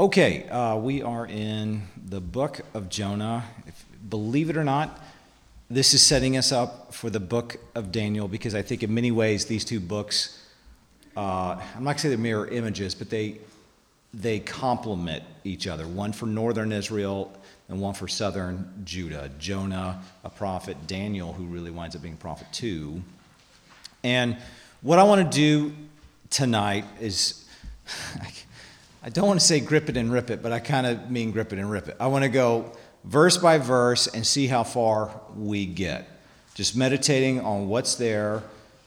Okay, uh, we are in the book of Jonah. If, believe it or not, this is setting us up for the book of Daniel because I think in many ways these two books, uh, I'm not going to say they're mirror images, but they, they complement each other. One for northern Israel and one for southern Judah. Jonah, a prophet, Daniel, who really winds up being a prophet too. And what I want to do tonight is. I don't want to say grip it and rip it, but I kind of mean grip it and rip it. I want to go verse by verse and see how far we get. Just meditating on what's there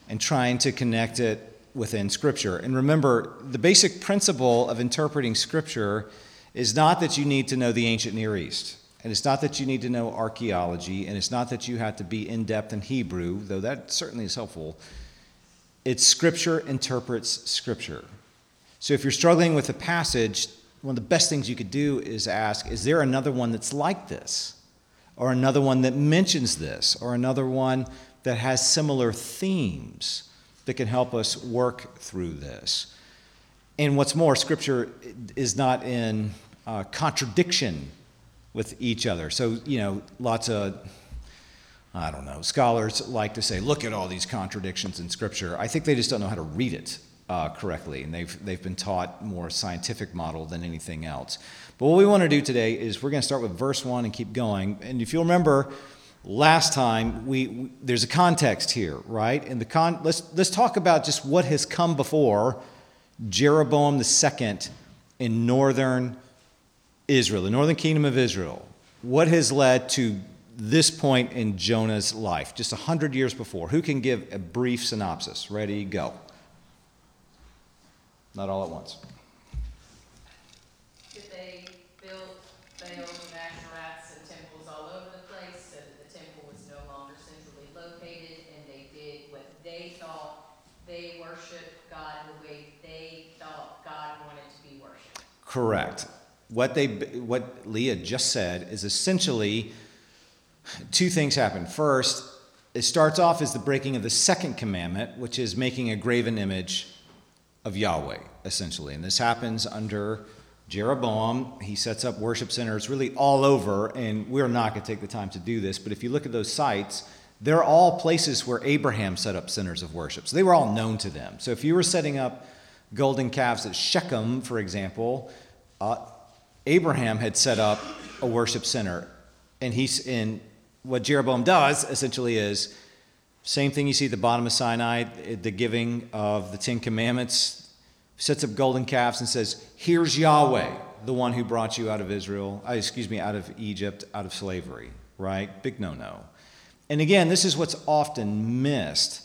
and trying to connect it within Scripture. And remember, the basic principle of interpreting Scripture is not that you need to know the ancient Near East. And it's not that you need to know archaeology, and it's not that you have to be in depth in Hebrew, though that certainly is helpful. It's Scripture interprets Scripture. So if you're struggling with a passage, one of the best things you could do is ask Is there another one that's like this? Or another one that mentions this? Or another one that has similar themes that can help us work through this? And what's more, Scripture is not in uh, contradiction with each other. So, you know, lots of, I don't know, scholars like to say, look at all these contradictions in Scripture. I think they just don't know how to read it uh, correctly, and they've, they've been taught more scientific model than anything else. But what we want to do today is we're going to start with verse 1 and keep going. And if you'll remember, last time we, we there's a context here, right? And the con, let's, let's talk about just what has come before Jeroboam II in northern Israel, the northern kingdom of Israel. What has led to this point in Jonah's life, just 100 years before? Who can give a brief synopsis? Ready, go not all at once. Did they build Baals and Asherats and temples all over the place so that the temple was no longer centrally located and they did what they thought they worshiped God the way they thought God wanted to be worshiped? Correct. What they what Leah just said is essentially two things happen. First, it starts off as the breaking of the second commandment, which is making a graven image of Yahweh, essentially. And this happens under Jeroboam. He sets up worship centers really all over, and we're not going to take the time to do this, but if you look at those sites, they're all places where Abraham set up centers of worship. So they were all known to them. So if you were setting up golden calves at Shechem, for example, uh, Abraham had set up a worship center. And he's in what Jeroboam does essentially is same thing you see at the bottom of Sinai, the giving of the Ten Commandments, sets up golden calves and says, Here's Yahweh, the one who brought you out of Israel, uh, excuse me, out of Egypt, out of slavery, right? Big no no. And again, this is what's often missed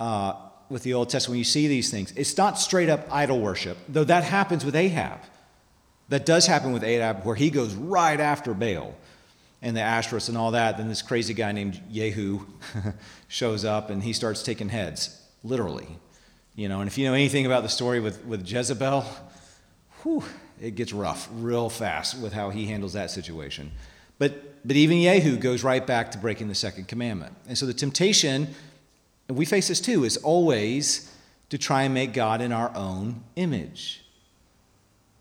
uh, with the Old Testament when you see these things. It's not straight up idol worship, though that happens with Ahab. That does happen with Ahab, where he goes right after Baal and the Ashtoreths and all that, then this crazy guy named Jehu shows up and he starts taking heads, literally. You know, and if you know anything about the story with, with Jezebel, whew, it gets rough real fast with how he handles that situation. But, but even Jehu goes right back to breaking the second commandment. And so the temptation, and we face this too, is always to try and make God in our own image.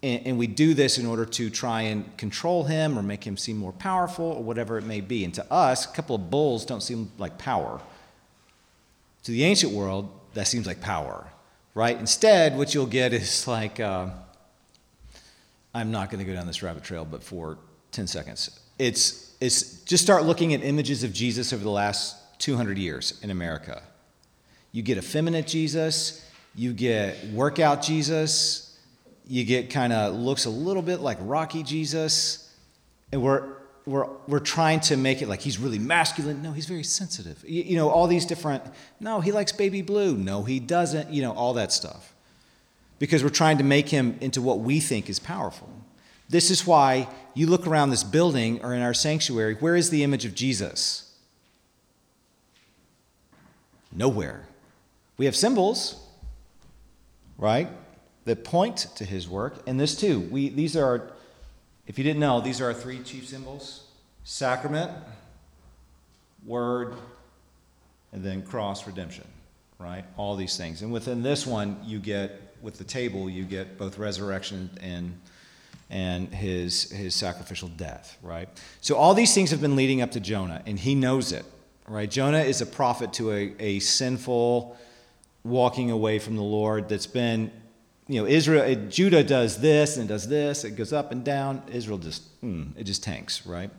And, and we do this in order to try and control him or make him seem more powerful or whatever it may be. And to us, a couple of bulls don't seem like power. To the ancient world, that seems like power, right? Instead, what you'll get is like, uh, I'm not going to go down this rabbit trail, but for 10 seconds. It's, it's just start looking at images of Jesus over the last 200 years in America. You get effeminate Jesus, you get workout Jesus, you get kind of looks a little bit like Rocky Jesus, and we're we're we're trying to make it like he's really masculine. No, he's very sensitive. You, you know, all these different. No, he likes baby blue. No, he doesn't. You know, all that stuff, because we're trying to make him into what we think is powerful. This is why you look around this building or in our sanctuary. Where is the image of Jesus? Nowhere. We have symbols, right? That point to his work. And this too, we, these are, if you didn't know, these are our three chief symbols sacrament, word, and then cross redemption, right? All these things. And within this one, you get, with the table, you get both resurrection and, and his, his sacrificial death, right? So all these things have been leading up to Jonah, and he knows it, right? Jonah is a prophet to a, a sinful walking away from the Lord that's been, you know, Israel, Judah does this and does this, it goes up and down. Israel just, mm, it just tanks, right?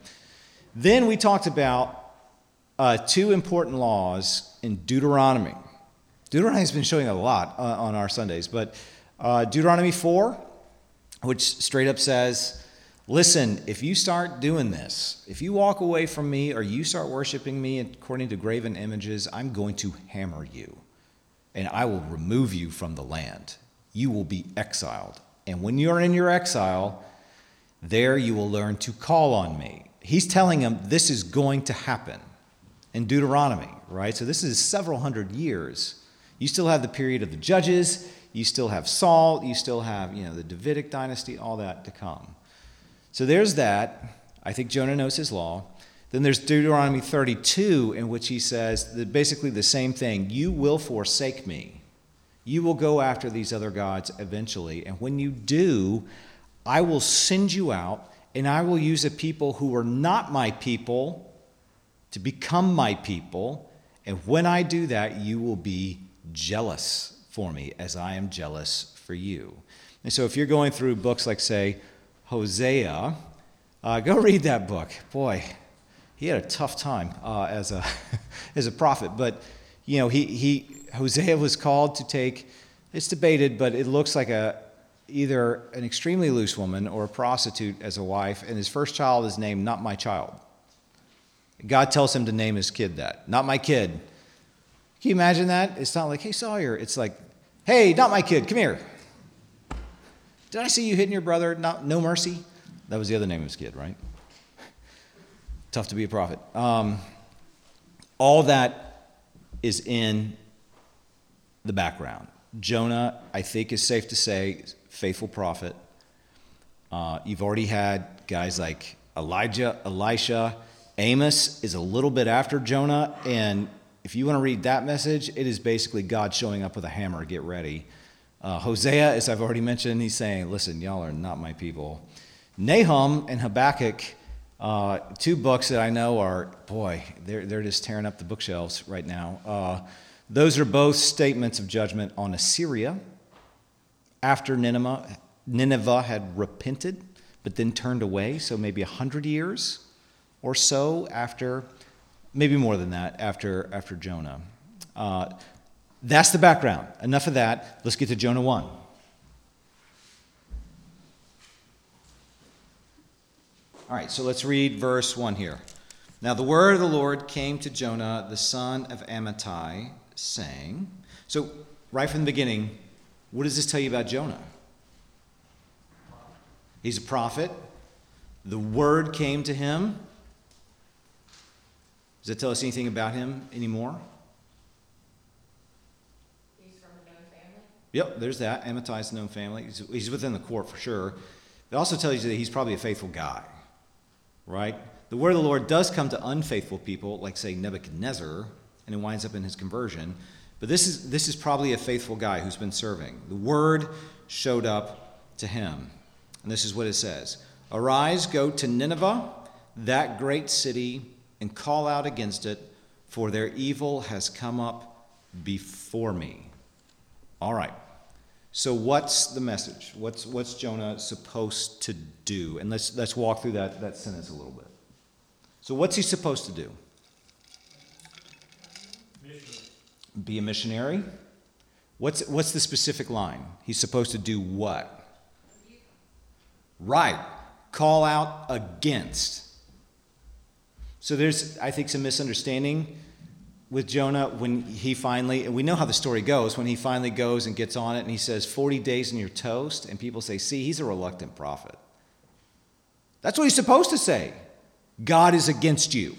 Then we talked about uh, two important laws in Deuteronomy. Deuteronomy has been showing a lot uh, on our Sundays, but uh, Deuteronomy 4, which straight up says, Listen, if you start doing this, if you walk away from me or you start worshiping me according to graven images, I'm going to hammer you and I will remove you from the land. You will be exiled. And when you're in your exile, there you will learn to call on me. He's telling him this is going to happen in Deuteronomy, right? So this is several hundred years. You still have the period of the judges, you still have Saul, you still have, you know, the Davidic dynasty, all that to come. So there's that. I think Jonah knows his law. Then there's Deuteronomy 32, in which he says that basically the same thing You will forsake me. You will go after these other gods eventually. And when you do, I will send you out, and I will use a people who are not my people to become my people. And when I do that, you will be jealous for me as I am jealous for you. And so if you're going through books like, say, Hosea, uh, go read that book. Boy, he had a tough time uh, as, a, as a prophet. But, you know, he, he, Hosea was called to take, it's debated, but it looks like a, either an extremely loose woman or a prostitute as a wife, and his first child is named Not My Child. God tells him to name his kid that. Not my kid. Can you imagine that? It's not like, hey, Sawyer. It's like, hey, not my kid, come here. Did I see you hitting your brother? Not, no mercy? That was the other name of his kid, right? Tough to be a prophet. Um, all that is in the background. Jonah, I think, is safe to say, faithful prophet. Uh, you've already had guys like Elijah, Elisha, Amos is a little bit after Jonah, and if you want to read that message, it is basically God showing up with a hammer, get ready. Uh, Hosea, as I've already mentioned, he's saying, Listen, y'all are not my people. Nahum and Habakkuk, uh, two books that I know are, boy, they're, they're just tearing up the bookshelves right now. Uh, those are both statements of judgment on Assyria after Nineveh, Nineveh had repented, but then turned away, so maybe 100 years or so after, maybe more than that, after, after Jonah. Uh, that's the background. Enough of that. Let's get to Jonah 1. All right, so let's read verse 1 here. Now the word of the Lord came to Jonah, the son of Amittai, saying, So, right from the beginning, what does this tell you about Jonah? He's a prophet. The word came to him. Does that tell us anything about him anymore? He's from a known family? Yep, there's that. Amittai's a known family. He's, he's within the court for sure. It also tells you that he's probably a faithful guy, right? The word of the Lord does come to unfaithful people, like, say, Nebuchadnezzar, and it winds up in his conversion. But this is, this is probably a faithful guy who's been serving. The word showed up to him. And this is what it says Arise, go to Nineveh, that great city and call out against it, for their evil has come up before me. All right. So what's the message? What's, what's Jonah supposed to do? And let's, let's walk through that, that sentence a little bit. So what's he supposed to do? Be a missionary? What's, what's the specific line? He's supposed to do what? Right. Call out against. So there's, I think, some misunderstanding with Jonah when he finally, and we know how the story goes, when he finally goes and gets on it and he says, 40 days in your toast, and people say, see, he's a reluctant prophet. That's what he's supposed to say. God is against you.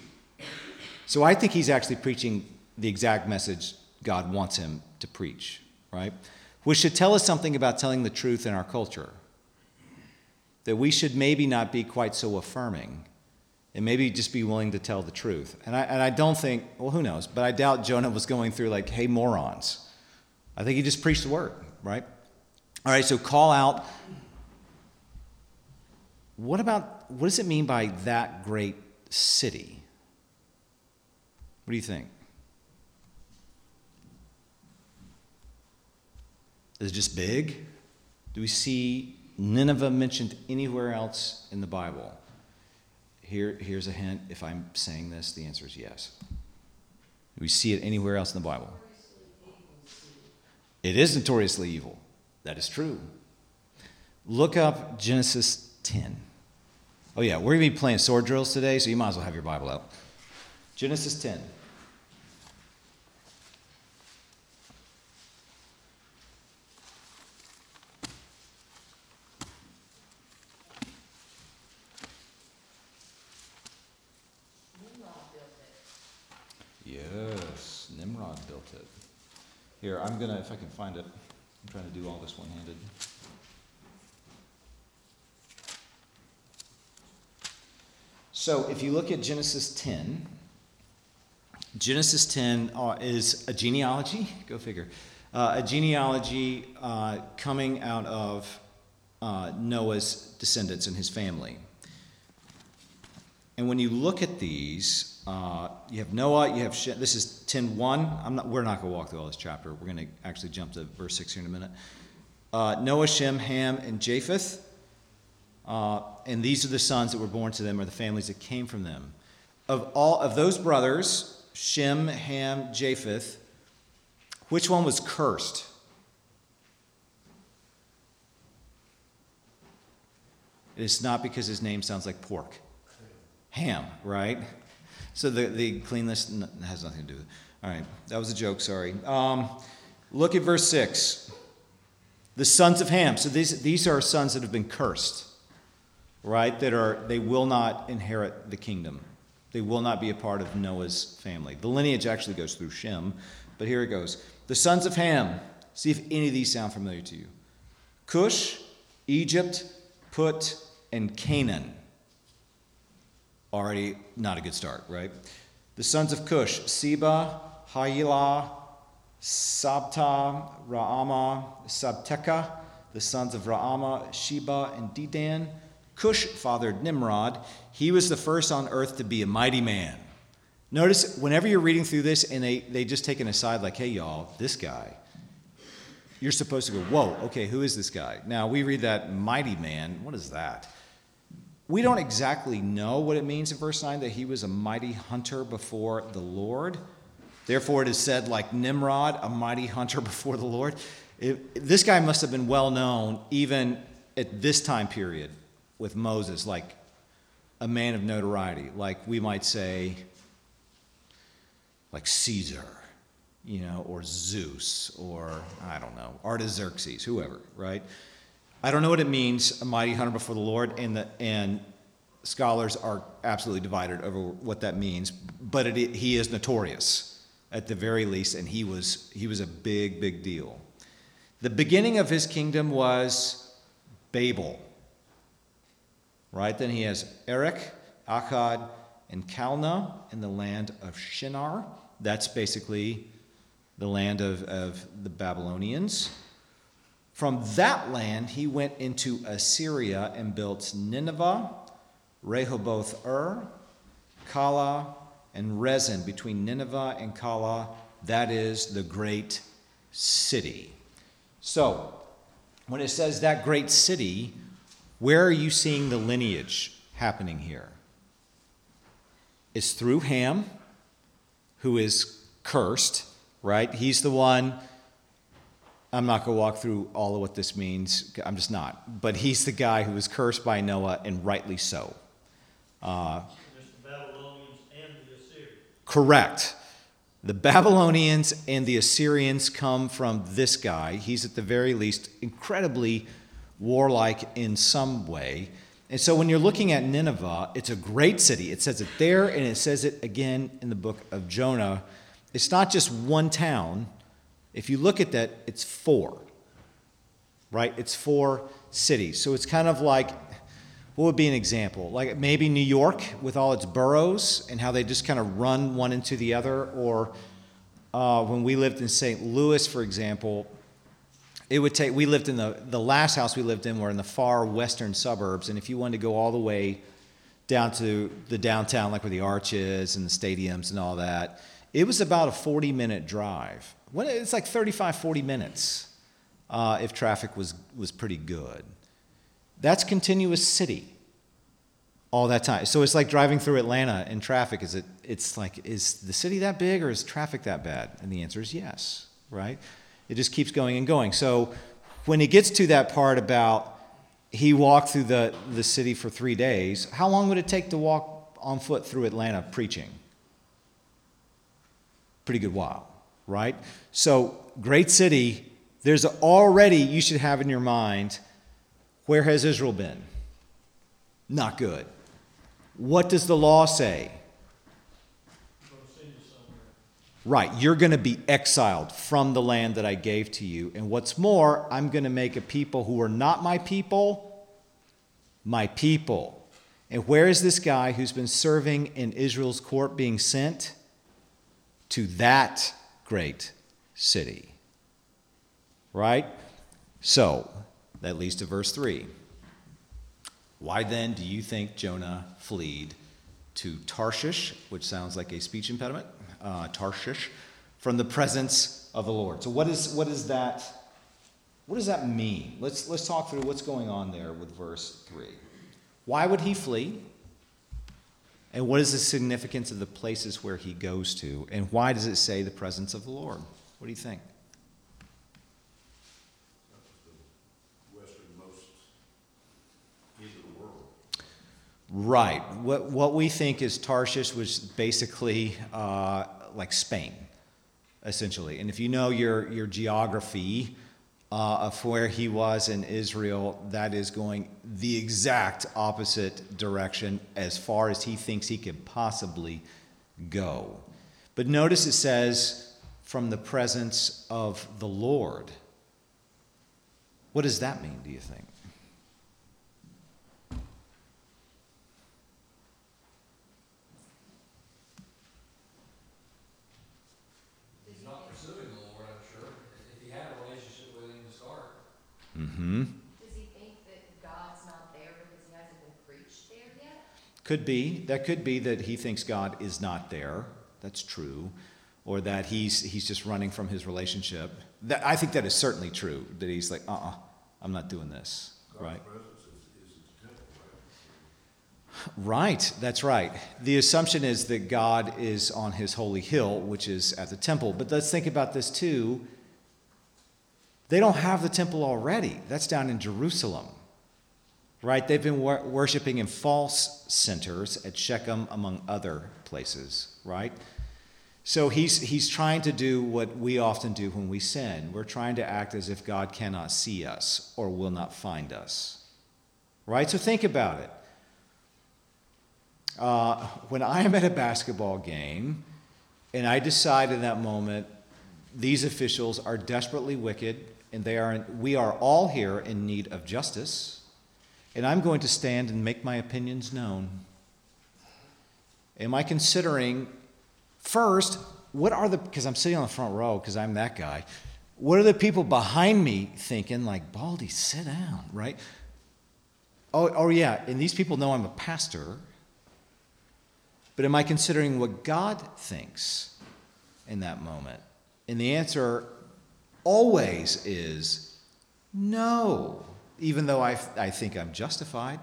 So I think he's actually preaching the exact message God wants him to preach, right? Which should tell us something about telling the truth in our culture. That we should maybe not be quite so affirming and maybe just be willing to tell the truth. And I, and I don't think, well, who knows, but I doubt Jonah was going through like, hey, morons. I think he just preached the word, right? All right, so call out what about what does it mean by that great city? What do you think? Is it just big? Do we see Nineveh mentioned anywhere else in the Bible? Here, here's a hint. If I'm saying this, the answer is yes. We see it anywhere else in the Bible? It is notoriously evil. That is true. Look up Genesis 10. Oh, yeah, we're going to be playing sword drills today, so you might as well have your Bible out. Genesis 10. Yes, Nimrod built it. Here, I'm gonna, if I can find it, I'm trying to do all this one handed. So if you look at Genesis 10, Genesis 10 uh, is a genealogy, go figure, uh, a genealogy uh, coming out of uh, Noah's descendants and his family. And when you look at these, uh, you have Noah, you have Shem, this is 10.1. I'm not, we're not going to walk through all this chapter. We're going to actually jump to verse 6 here in a minute. Uh, Noah, Shem, Ham, and Japheth. Uh, and these are the sons that were born to them, or the families that came from them. Of all of those brothers, Shem, Ham, Japheth, which one was cursed? It's not because his name sounds like pork. Ham, right? So the, the cleanness has nothing to do with it. All right, that was a joke, sorry. Um, look at verse 6. The sons of Ham. So these, these are sons that have been cursed, right? That are, they will not inherit the kingdom. They will not be a part of Noah's family. The lineage actually goes through Shem, but here it goes. The sons of Ham. See if any of these sound familiar to you Cush, Egypt, Put, and Canaan already not a good start, right? The sons of Cush, Seba, Havilah, Sabta, Raama, Sabteka, the sons of Raama, Sheba, and Dedan. Cush fathered Nimrod. He was the first on earth to be a mighty man. Notice whenever you're reading through this and they, they just take an aside, like, hey, y'all, this guy, you're supposed to go, whoa, okay, who is this guy? Now, we read that mighty man. What is that? We don't exactly know what it means in verse 9 that he was a mighty hunter before the Lord. Therefore, it is said, like Nimrod, a mighty hunter before the Lord. It, this guy must have been well known even at this time period with Moses, like a man of notoriety, like we might say, like Caesar, you know, or Zeus, or I don't know, Artaxerxes, whoever, right? I don't know what it means, a mighty hunter before the Lord, and, the, and scholars are absolutely divided over what that means, but it, he is notorious at the very least, and he was, he was a big, big deal. The beginning of his kingdom was Babel, right? Then he has Erech, Akkad, and Calneh in the land of Shinar. That's basically the land of, of the Babylonians. From that land, he went into Assyria and built Nineveh, Rehoboth-Ir, Calah, and Resen between Nineveh and Calah. That is the great city. So, when it says that great city, where are you seeing the lineage happening here? It's through Ham, who is cursed, right? He's the one I'm not going to walk through all of what this means. I'm just not. But he's the guy who was cursed by Noah, and rightly so. Uh. Correct. The Babylonians and the Assyrians come from this guy. He's at the very least incredibly warlike in some way. And so when you're looking at Nineveh, it's a great city. It says it there, and it says it again in the book of Jonah. It's not just one town if you look at that, it's four, right? It's four cities. So it's kind of like, what would be an example? Like maybe New York with all its boroughs and how they just kind of run one into the other. Or uh, when we lived in St. Louis, for example, it would take we lived in the the last house we lived in were in the far western suburbs and if you wanted to go all the way down to the downtown like where the arch is and the stadiums and all that it was about a 40 minute drive it's like 35 40 minutes uh, if traffic was was pretty good. That's continuous city all that time. So it's like driving through atlanta in traffic is it it's like is the city that big or is traffic that bad? And the answer is yes right? It just keeps going and going. So when he gets to that part about he walked through the, the city for three days, how long would it take to walk on foot through Atlanta preaching? Pretty good while, right? So, great city. There's already, you should have in your mind, where has Israel been? Not good. What does the law say? Right, you're going to be exiled from the land that I gave to you. And what's more, I'm going to make a people who are not my people, my people. And where is this guy who's been serving in Israel's court being sent? To that great city. Right? So, that leads to verse 3. Why then do you think Jonah fled to Tarshish, which sounds like a speech impediment? uh, Tarshish, from the presence of the Lord. So what is what is that? What does that mean? Let's let's talk through what's going on there with verse three. Why would he flee? And what is the significance of the places where he goes to? And why does it say the presence of the Lord? What do you think? Right. What, what we think is Tarshish was basically uh, like Spain, essentially. And if you know your, your geography uh, of where he was in Israel, that is going the exact opposite direction as far as he thinks he could possibly go. But notice it says, from the presence of the Lord. What does that mean, do you think? He's not pursuing the Lord, I'm sure. If he had a relationship with him to start. Mm-hmm. Does he think that God's not there because he hasn't been preached there yet? Could be. That could be that he thinks God is not there. That's true. Or that he's, he's just running from his relationship. That, I think that is certainly true. That he's like, uh uh-uh, uh, i am not doing this. God's presence is, is his temple, right? Right, that's right. The assumption is that God is on his holy hill, which is at the temple. But let's think about this too. They don't have the temple already, that's down in Jerusalem. Right? They've been wor- worshiping in false centers at Shechem, among other places, right? So he's, he's trying to do what we often do when we sin. We're trying to act as if God cannot see us or will not find us. Right? So think about it. Uh, when I am at a basketball game and I decide in that moment these officials are desperately wicked and they are, we are all here in need of justice, and I'm going to stand and make my opinions known. Am I considering first, what are the, because I'm sitting on the front row because I'm that guy, what are the people behind me thinking, like, Baldy, sit down, right? Oh, oh yeah, and these people know I'm a pastor. But am I considering what God thinks in that moment? And the answer always is no, even though I, I think I'm justified.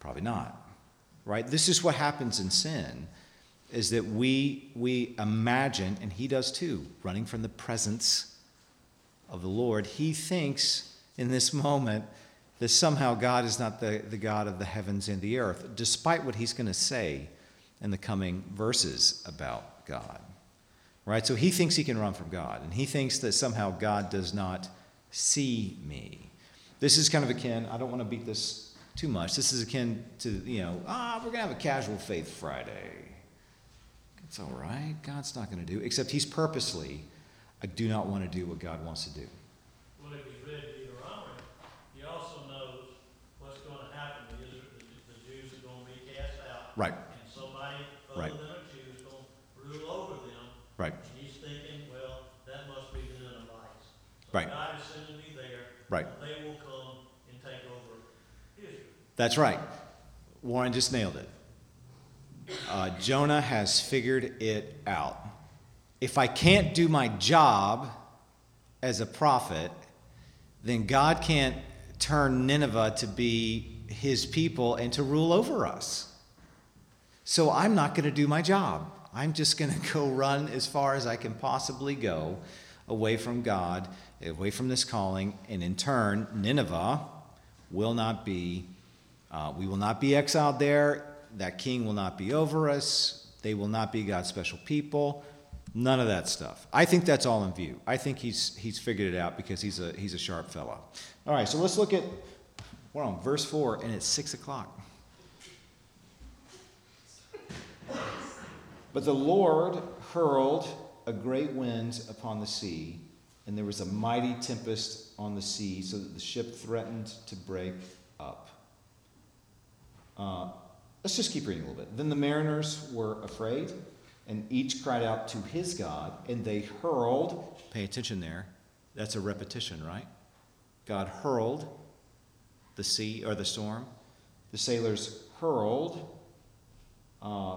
Probably not. Right? This is what happens in sin is that we we imagine and he does too, running from the presence of the Lord. He thinks in this moment that somehow God is not the, the God of the heavens and the earth, despite what he's going to say in the coming verses about God. Right? So he thinks he can run from God, and he thinks that somehow God does not see me. This is kind of akin, I don't want to beat this too much. This is akin to, you know, ah, we're going to have a casual faith Friday. It's all right. God's not going to do, except he's purposely, I do not want to do what God wants to do. Well, if you read Deuteronomy, he also knows what's gonna happen. The Israel, the the Jews are gonna be cast out. Right, And somebody Right. Right. She's thinking, well, that must be the Ninevites. So Right. God is sending me there. Right. They will come and take over Israel. That's right. Warren just nailed it. Uh, Jonah has figured it out. If I can't do my job as a prophet, then God can't turn Nineveh to be his people and to rule over us. So I'm not going to do my job. I'm just going to go run as far as I can possibly go away from God, away from this calling, and in turn, Nineveh will not be, uh, we will not be exiled there. That king will not be over us. They will not be God's special people. None of that stuff. I think that's all in view. I think he's, he's figured it out because he's a, he's a sharp fellow. All right, so let's look at, we're on verse 4, and it's 6 o'clock. But the Lord hurled a great wind upon the sea, and there was a mighty tempest on the sea, so that the ship threatened to break up. Uh, let's just keep reading a little bit. Then the mariners were afraid, and each cried out to his God, and they hurled. Pay attention there. That's a repetition, right? God hurled the sea or the storm. The sailors hurled uh,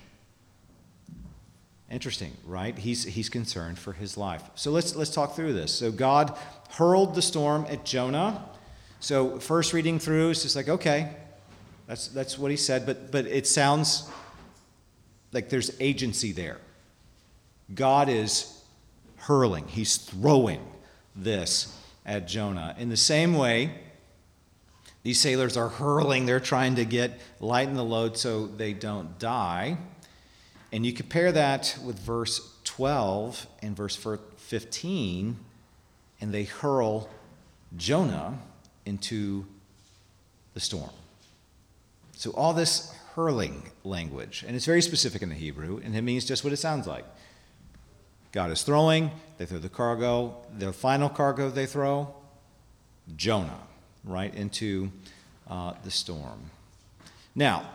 Interesting, right? He's, he's concerned for his life. So let's, let's talk through this. So God hurled the storm at Jonah. So first reading through, it's just like, okay, that's, that's what he said, but, but it sounds like there's agency there. God is hurling, he's throwing this at Jonah. In the same way, these sailors are hurling, they're trying to get lighten the load so they don't die. And you compare that with verse 12 and verse 15, and they hurl Jonah into the storm. So, all this hurling language, and it's very specific in the Hebrew, and it means just what it sounds like. God is throwing, they throw the cargo, the final cargo they throw, Jonah, right, into uh, the storm. Now,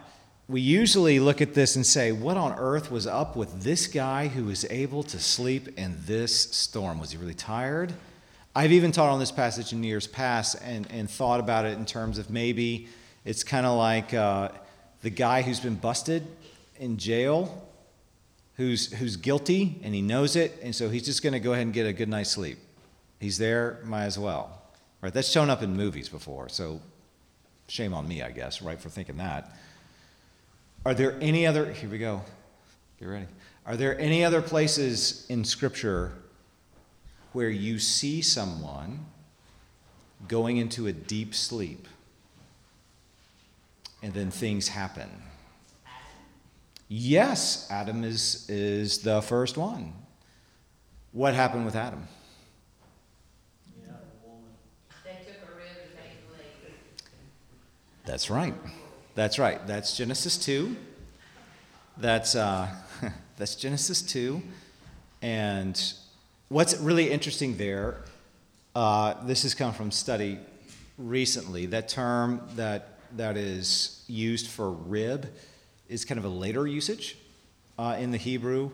we usually look at this and say, What on earth was up with this guy who was able to sleep in this storm? Was he really tired? I've even taught on this passage in years past and, and thought about it in terms of maybe it's kind of like uh, the guy who's been busted in jail, who's, who's guilty and he knows it, and so he's just going to go ahead and get a good night's sleep. He's there, might as well. Right? That's shown up in movies before, so shame on me, I guess, right, for thinking that. Are there any other, here we go, get ready. Are there any other places in Scripture where you see someone going into a deep sleep and then things happen? Yes, Adam is, is the first one. What happened with Adam? Yeah, the woman. They took a rib and made a leg. That's right. That's right. That's Genesis 2. That's, uh, that's Genesis 2. And what's really interesting there, uh, this has come from study recently. That term that, that is used for rib is kind of a later usage uh, in the Hebrew.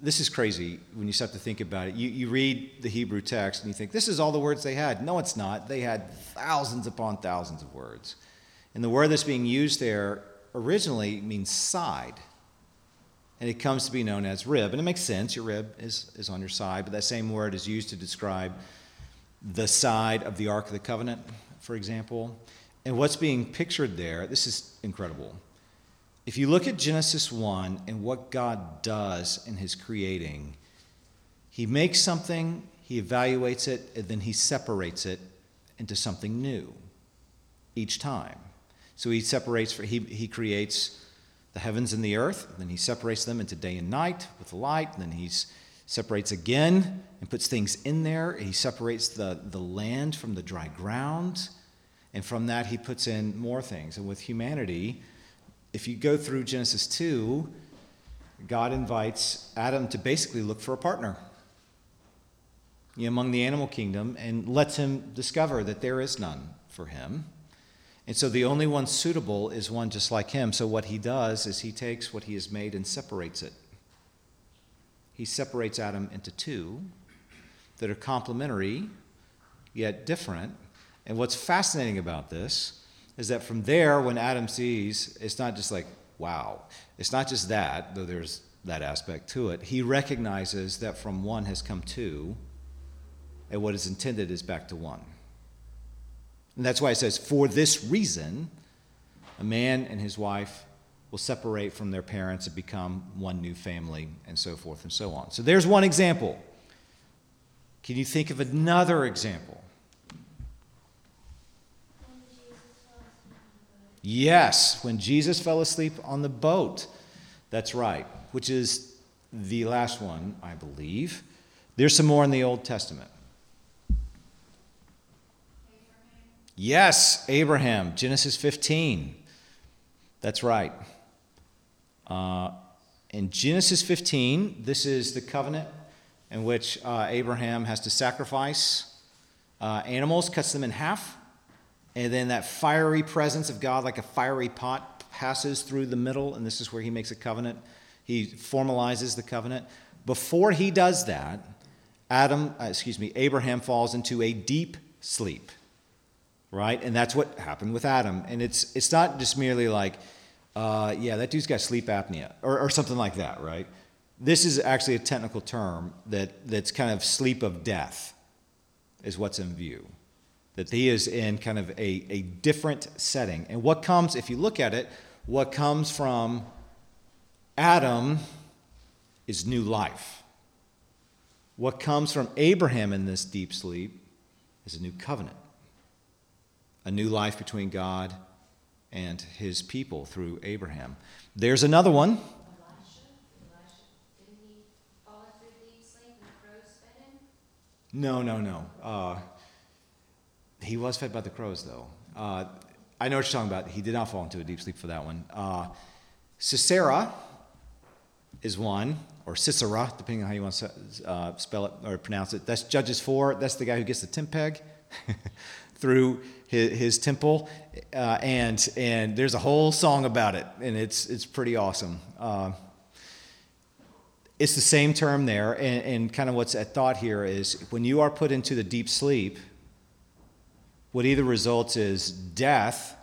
This is crazy when you start to think about it. You, you read the Hebrew text and you think, this is all the words they had. No, it's not. They had thousands upon thousands of words. And the word that's being used there originally means side. And it comes to be known as rib. And it makes sense. Your rib is, is on your side. But that same word is used to describe the side of the Ark of the Covenant, for example. And what's being pictured there, this is incredible. If you look at Genesis 1 and what God does in his creating, he makes something, he evaluates it, and then he separates it into something new each time. So he separates, he, he creates the heavens and the earth, then he separates them into day and night with light, and then he separates again and puts things in there. He separates the, the land from the dry ground, and from that he puts in more things. And with humanity, if you go through Genesis 2, God invites Adam to basically look for a partner. among the animal kingdom and lets him discover that there is none for him. And so the only one suitable is one just like him. So what he does is he takes what he has made and separates it. He separates Adam into two that are complementary yet different. And what's fascinating about this is that from there, when Adam sees, it's not just like, wow. It's not just that, though there's that aspect to it. He recognizes that from one has come two, and what is intended is back to one. And that's why it says, for this reason, a man and his wife will separate from their parents and become one new family, and so forth and so on. So there's one example. Can you think of another example? Yes, when Jesus fell asleep on the boat. That's right, which is the last one, I believe. There's some more in the Old Testament. Yes, Abraham, Genesis 15. That's right. Uh, in Genesis 15, this is the covenant in which uh, Abraham has to sacrifice uh, animals, cuts them in half, and then that fiery presence of God, like a fiery pot, passes through the middle, and this is where he makes a covenant. He formalizes the covenant. Before he does that, Adam, uh, excuse me, Abraham falls into a deep sleep, right? And that's what happened with Adam. And it's it's not just merely like, uh, yeah, that dude's got sleep apnea or, or something like that, right? This is actually a technical term that that's kind of sleep of death, is what's in view that he is in kind of a, a different setting. And what comes, if you look at it, what comes from Adam is new life. What comes from Abraham in this deep sleep is a new covenant, a new life between God and his people through Abraham. There's another one. No, no, no. Uh, he was fed by the crows, though. Uh, I know what you're talking about. He did not fall into a deep sleep for that one. Uh, Sisera is one, or Sisera, depending on how you want to uh, spell it or pronounce it. That's Judges 4. That's the guy who gets the tent peg through his, his temple. Uh, and, and there's a whole song about it, and it's, it's pretty awesome. Uh, it's the same term there, and, and kind of what's at thought here is when you are put into the deep sleep, what either results is death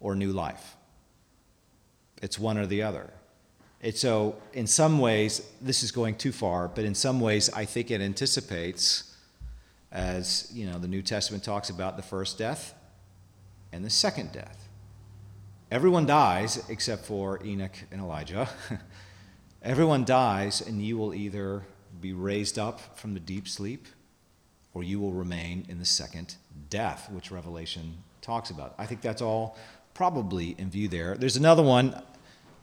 or new life. It's one or the other. It's so, in some ways, this is going too far, but in some ways, I think it anticipates, as you know, the New Testament talks about the first death and the second death. Everyone dies except for Enoch and Elijah. Everyone dies, and you will either be raised up from the deep sleep or you will remain in the second death, which Revelation talks about. I think that's all probably in view there. There's another one.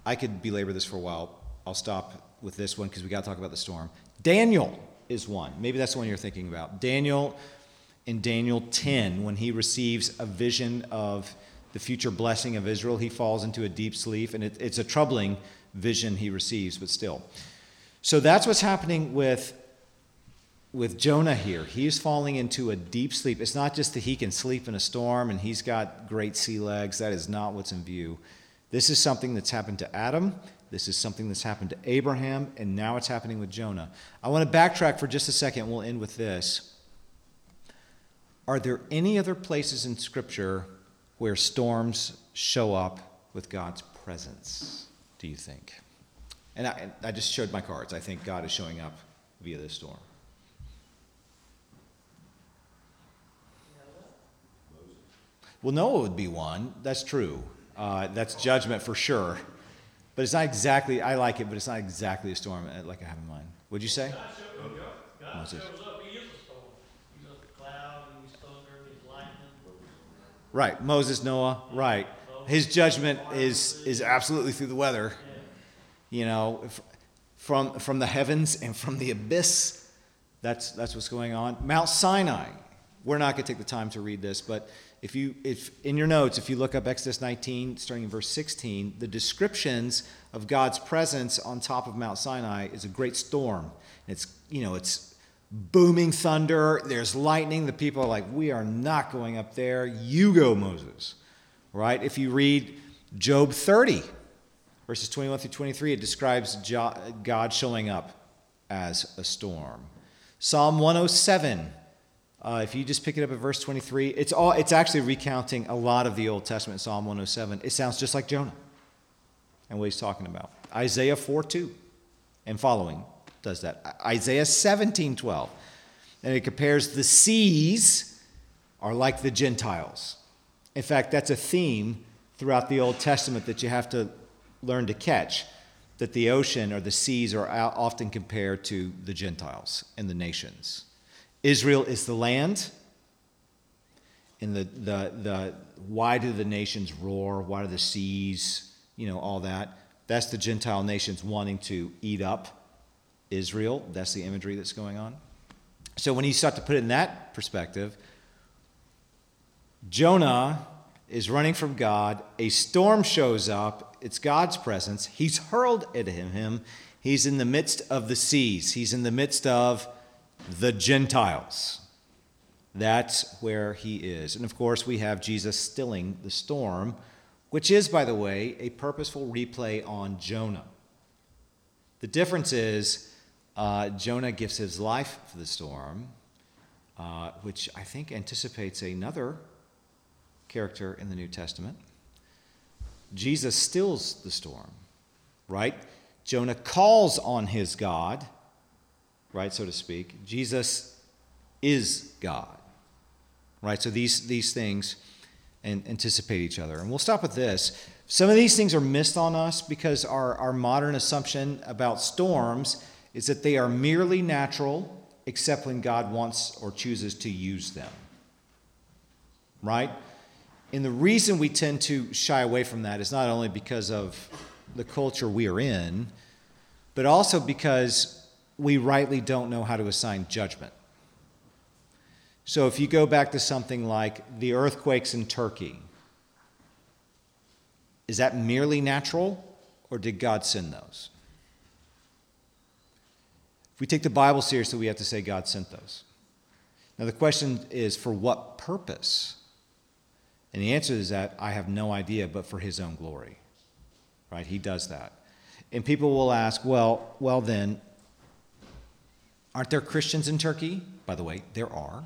I could belabor this for a while. I'll stop with this one because we got to talk about the storm. Daniel is one. Maybe that's the one you're thinking about. Daniel in Daniel 10, when he receives a vision of the future blessing of Israel, he falls into a deep sleep, and it, it's a troubling vision he receives, but still. So that's what's happening with with Jonah here, he's falling into a deep sleep. It's not just that he can sleep in a storm and he's got great sea legs. That is not what's in view. This is something that's happened to Adam. This is something that's happened to Abraham, and now it's happening with Jonah. I want to backtrack for just a second. We'll end with this. Are there any other places in Scripture where storms show up with God's presence, do you think? And I, I just showed my cards. I think God is showing up via this storm. Well, Noah would be one. That's true. Uh, that's judgment for sure. But it's not exactly, I like it, but it's not exactly a storm uh, like I have in mind. What'd you say? God shows, Moses. up, he is a storm. He's a cloud, and he's thunder, and he's lightning. Right. Moses, Noah, right. His judgment is, is absolutely through the weather. You know, from, from the heavens and from the abyss. That's, that's what's going on. Mount Sinai. We're not going to take the time to read this, but if you, if in your notes, if you look up Exodus 19, starting in verse 16, the descriptions of God's presence on top of Mount Sinai is a great storm. It's, you know, it's booming thunder, there's lightning. The people are like, We are not going up there. You go, Moses. Right? If you read Job 30, verses 21 through 23, it describes God showing up as a storm. Psalm 107, uh, if you just pick it up at verse 23, it's, all, it's actually recounting a lot of the Old Testament, Psalm 107. It sounds just like Jonah and what he's talking about. Isaiah 4 2 and following does that. Isaiah 17 12. And it compares the seas are like the Gentiles. In fact, that's a theme throughout the Old Testament that you have to learn to catch that the ocean or the seas are often compared to the Gentiles and the nations. Israel is the land, and the, the, the why do the nations roar? Why do the seas, you know, all that? That's the Gentile nations wanting to eat up Israel. That's the imagery that's going on. So when you start to put it in that perspective, Jonah is running from God. A storm shows up. It's God's presence. He's hurled at him. He's in the midst of the seas. He's in the midst of the Gentiles. That's where he is. And of course, we have Jesus stilling the storm, which is, by the way, a purposeful replay on Jonah. The difference is uh, Jonah gives his life for the storm, uh, which I think anticipates another character in the New Testament. Jesus stills the storm, right? Jonah calls on his God, right, so to speak. Jesus is God, right? So these, these things anticipate each other. And we'll stop with this. Some of these things are missed on us because our, our modern assumption about storms is that they are merely natural except when God wants or chooses to use them. Right? And the reason we tend to shy away from that is not only because of the culture we are in, but also because we rightly don't know how to assign judgment. So if you go back to something like the earthquakes in Turkey, is that merely natural or did God send those? If we take the Bible seriously, we have to say God sent those. Now, the question is for what purpose? And the answer is that I have no idea, but for his own glory. Right? He does that. And people will ask, well, well then, aren't there Christians in Turkey? By the way, there are.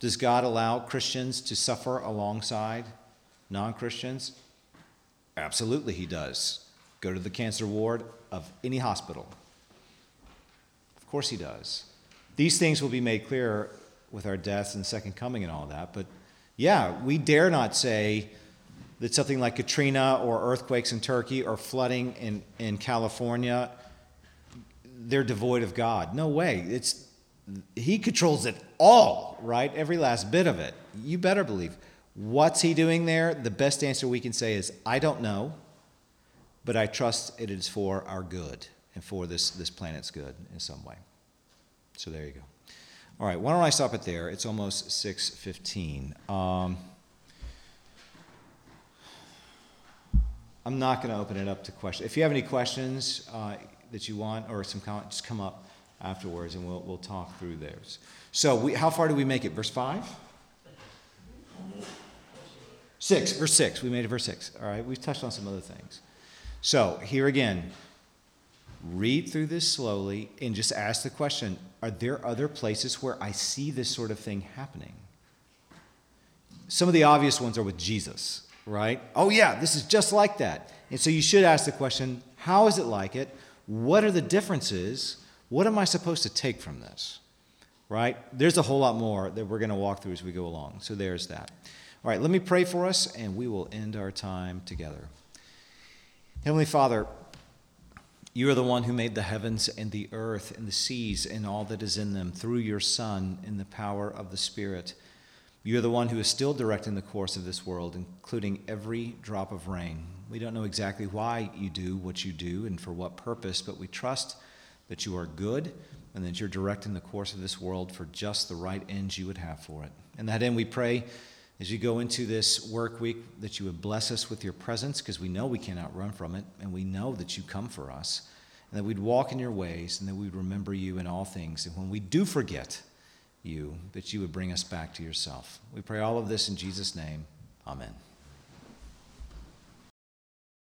Does God allow Christians to suffer alongside non Christians? Absolutely, He does. Go to the cancer ward of any hospital. Of course, He does. These things will be made clear with our deaths and second coming and all that. But yeah, we dare not say that something like Katrina or earthquakes in Turkey or flooding in, in California, they're devoid of God. No way. It's he controls it all, right? Every last bit of it. You better believe. What's he doing there? The best answer we can say is I don't know, but I trust it is for our good and for this, this planet's good in some way. So there you go. All right, why don't I stop it there? It's almost 6.15. Um, I'm not going to open it up to questions. If you have any questions uh, that you want or some comments, just come up afterwards and we'll, we'll talk through those. So we, how far do we make it? Verse 5? 6, verse 6. We made it verse 6. All right, we've touched on some other things. So here again, read through this slowly and just ask the question are there other places where I see this sort of thing happening? Some of the obvious ones are with Jesus, right? Oh, yeah, this is just like that. And so you should ask the question how is it like it? What are the differences? What am I supposed to take from this? Right? There's a whole lot more that we're going to walk through as we go along. So there's that. All right, let me pray for us and we will end our time together. Heavenly Father, you are the one who made the heavens and the earth and the seas and all that is in them through your Son in the power of the Spirit. You are the one who is still directing the course of this world, including every drop of rain. We don't know exactly why you do what you do and for what purpose, but we trust that you are good and that you're directing the course of this world for just the right ends you would have for it. And that end, we pray as you go into this work week that you would bless us with your presence because we know we cannot run from it and we know that you come for us. and that we'd walk in your ways, and that we'd remember you in all things. And when we do forget you, that you would bring us back to yourself. We pray all of this in Jesus' name. Amen.